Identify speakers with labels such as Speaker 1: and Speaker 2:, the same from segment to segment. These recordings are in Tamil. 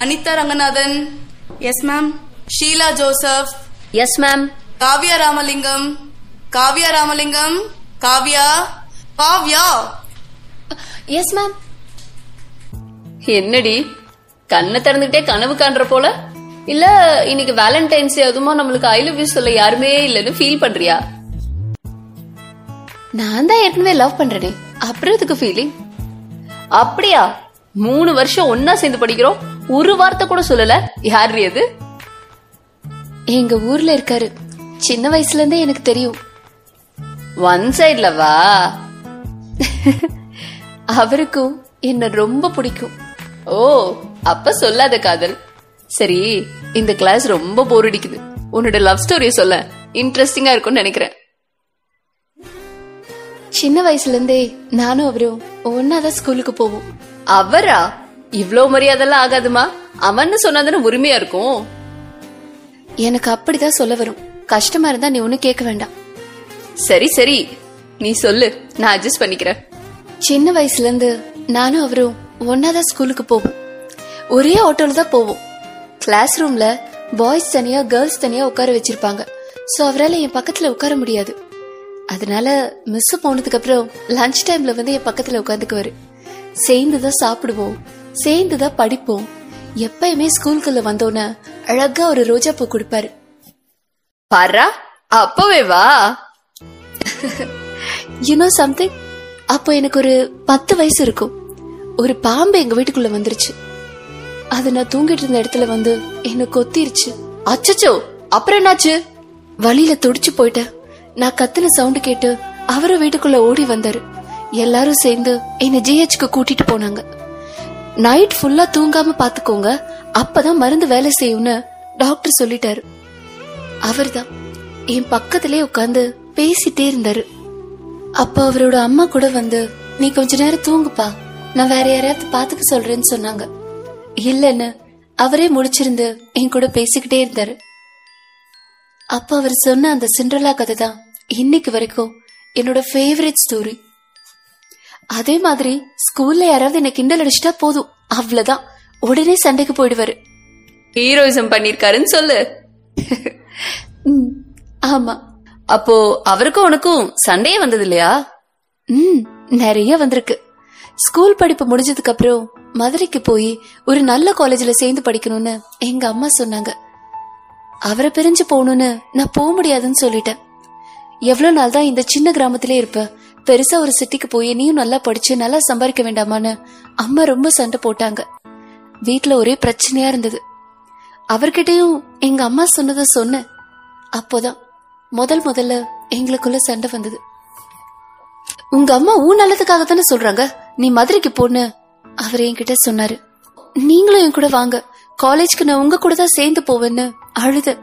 Speaker 1: Anitha Ranganathan.
Speaker 2: Yes ma'am
Speaker 1: Sheela Joseph.
Speaker 3: Yes ma'am
Speaker 1: Kavya Ramalingam. Kavya Ramalingam. Kavya. Kavya.
Speaker 3: Yes ma'am என்னடி? கண்ணை திறந்துகிட்டே கனவு காண்ற போல? இல்ல இன்னைக்கு வேலண்டைன்ஸ் அதுமா நம்மளுக்கு ஐ லவ் யூ சொல்ல யாருமே இல்லைன்னு ஃபீல் பண்றியா? நான் தான் ஏற்கனவே லவ் பண்றேனே. அப்புறம் எதுக்கு ஃபீலிங் அப்படியா? மூணு வருஷம் ஒன்னா சேர்ந்து படிக்கிறோம். ஒரு வார்த்தை கூட சொல்லல. யாரு அது? எங்க ஊர்ல இருக்காரு. சின்ன வயசுல இருந்தே எனக்கு தெரியும். ஒன் சைட்ல வா. அவருக்கும் என்ன ரொம்ப பிடிக்கும். ஓ அப்ப சொல்லாத காதல். சரி இந்த கிளாஸ் ரொம்ப போர் அடிக்குது. உன்னோட லவ் ஸ்டோரிய சொல்ல. இன்ட்ரெஸ்டிங்கா இருக்கும்னு நினைக்கிறேன். சின்ன வயசுல இருந்தே நானும் அவரும் ஒன்னாதான் ஸ்கூலுக்கு போவோம். அவரா? இவ்ளோ மரியாதைலாம் ஆகாதுமா? அவன்னு சொன்னாதானே உரிமையா இருக்கும்? எனக்கு அப்படிதான் சொல்ல வரும். கஷ்டமா இருந்தா நீ ஒண்ணு கேட்க வேண்டாம். சரி சரி. நீ சொல்லு. நான் அட்ஜஸ்ட் பண்ணிக்கிறேன். சின்ன வயசுல இருந்து நானும் அவரும் ஒன்னாதான் ஸ்கூலுக்கு போவோம். ஒரே ஆட்டோல தான் போவோம். கிளாஸ் ரூம்ல பாய்ஸ் தனியா கேர்ள்ஸ் தனியா உட்கார வச்சிருப்பாங்க. சோ அவரால் என் பக்கத்துல உட்கார முடியாது. அதனால மிஸ் போனதுக்கு அப்புறம் லஞ்ச் டைம்ல வந்து என் பக்கத்துல உட்காந்துக்குவாரு. சேர்ந்து தான் சாப்பிடுவோம். சேர்ந்து தான் படிப்போம். எப்பயுமே ஸ்கூலுக்குள்ள வந்தோன்னே அழகா ஒரு ரோஜா பூ கொடுப்பாரு. பாரா அப்பவே வா. யூனோ சம்திங் அப்போ எனக்கு ஒரு பத்து வயசு இருக்கும். ஒரு பாம்பு எங்க வீட்டுக்குள்ள வந்துருச்சு. அது நான் தூங்கிட்டு இருந்த இடத்துல வந்து என்ன கொத்திருச்சு. அச்சச்சோ அப்புறம் என்னாச்சு? வழியில துடிச்சு போயிட்டேன். நான் கத்துன சவுண்ட் கேட்டு அவரும் வீட்டுக்குள்ள ஓடி வந்தாரு. எல்லாரும் சேர்ந்து என்ன ஜிஹெச்க்கு கூட்டிட்டு போனாங்க. நைட் ஃபுல்லா தூங்காம பாத்துக்கோங்க. அப்பதான் மருந்து வேலை செய்யும்னு டாக்டர் சொல்லிட்டாரு. அவர்தான். என் பக்கத்திலே உட்காந்து பேசிட்டே இருந்தாரு. அப்ப அவரோட அம்மா கூட வந்து நீ கொஞ்ச நேரம் தூங்குப்பா. நான் வேற யாரையாவது பாத்துக்க சொல்றேன்னு சொன்னாங்க. இல்லன்னு அவரே முடிச்சிருந்து என் கூட பேசிக்கிட்டே இருந்தாரு. அப்ப அவர் சொன்ன அந்த சிண்ட்ரலா கதை தான் இன்னைக்கு வரைக்கும் என்னோட ஃபேவரட் ஸ்டோரி அதே மாதிரி ஸ்கூல்ல யாராவது என்ன கிண்டல் அடிச்சிட்டா போதும். அவ்வளவுதான். உடனே சண்டைக்கு போயிடுவாரு. ஹீரோயிசம் பண்ணிருக்காருன்னு சொல்லு. ம், ஆமா. அப்போ அவருக்கும் உனக்கும் சண்டையே வந்தது இல்லையா ம் நிறைய வந்திருக்கு. ஸ்கூல் படிப்பு முடிஞ்சதுக்கு அப்புறம் மதுரைக்கு போய் ஒரு நல்ல காலேஜ்ல சேர்ந்து படிக்கணும்னு எங்க அம்மா சொன்னாங்க. அவரை பிரிஞ்சு போகணும்னு நான் போக முடியாதுன்னு சொல்லிட்டேன். எவ்வளவு நாள் தான் இந்த சின்ன கிராமத்திலே இருப்ப பெருசா ஒரு சிட்டிக்கு போய் நீயும் நல்லா படிச்சு நல்லா சம்பாதிக்க வேண்டாமான்னு அம்மா ரொம்ப சண்டை போட்டாங்க. வீட்டுல ஒரே பிரச்சனையா இருந்தது. அவர்கிட்டயும் எங்க அம்மா சொன்னதை சொன்னேன். அப்போதான் முதல் முதல்ல எங்களுக்குள்ள சண்டை வந்தது. உங்க அம்மா உன் நல்லதுக்காக தானே சொல்றாங்க. நீ மதுரைக்கு போன்னு அவர் என்கிட்ட சொன்னாரு. நீங்களும் என் கூட வாங்க. காலேஜ்க்கு நான் உங்க கூட தான் சேர்ந்து போவேன்னு அழுத.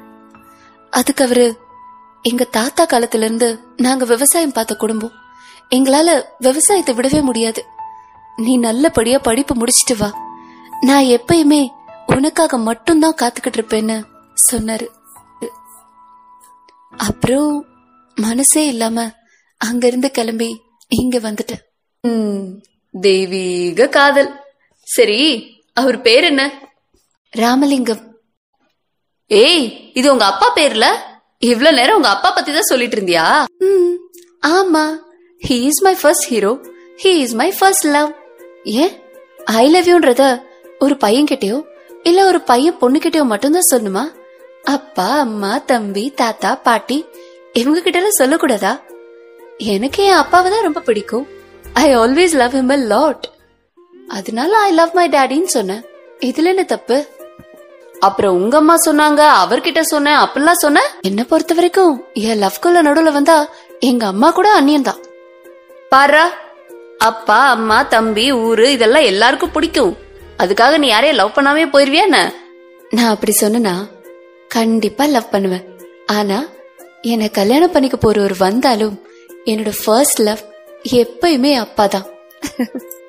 Speaker 3: அதுக்கு அவரு எங்க தாத்தா காலத்துல இருந்து நாங்க விவசாயம் பார்த்த குடும்பம். எங்களால விவசாயத்தை விடவே முடியாது. நீ நல்லபடியா படிப்பு முடிச்சிட்டு வா. நான் எப்பயுமே உனக்காக மட்டும்தான் காத்துக்கிட்டு இருப்பேன்னு சொன்னாரு. அப்புறம் மனசே இல்லாம அங்கிருந்து கிளம்பி இங்க வந்துட்டேன். தெய்வீக காதல். சரி அவர் பேர் என்ன? ராமலிங்கம். ஏய் இது உங்க அப்பா பேர்ல? இவ்வளவு நேரம் உங்க அப்பா பத்தி தான் சொல்லிட்டு இருந்தியா? ஆமா. He is my first hero he is my first love ஏன்? ஐ லவ் யூன்றத ஒரு பையன் கிட்டயோ இல்ல ஒரு பையன் பொண்ணு கிட்டயோ மட்டும்தான் சொல்லணுமா? அப்பா அம்மா தம்பி தாத்தா பாட்டி இவங்க கிட்ட எல்லாம் சொல்லக்கூடாதா? எனக்கு என் அப்பாவை தான் ரொம்ப பிடிக்கும். I always love him a lot அதனால ஐ லவ் மை டேடின்னு சொன்னேன். இதுல என்ன தப்பு? அப்புறம் உங்க அம்மா சொன்னாங்க அவர்கிட்ட சொன்னேன் அப்படிலாம் சொன்ன என்ன பொறுத்த வரைக்கும் என் லவ்குள்ள நடுவுல வந்தா எங்க அம்மா கூட அந்நியன் தான் பாரா அப்பா அம்மா தம்பி ஊரு இதெல்லாம் எல்லாருக்கும் பிடிக்கும். அதுக்காக நீ யாரையும் லவ் பண்ணாமே போயிருவியா என்ன? நான் அப்படி சொன்னா கண்டிப்பா லவ் பண்ணுவேன். ஆனா என்னை கல்யாணம் பண்ணிக்க போறவர் வந்தாலும் என்னோட ஃபர்ஸ்ட் லவ் எப்பயுமே அப்பா தான்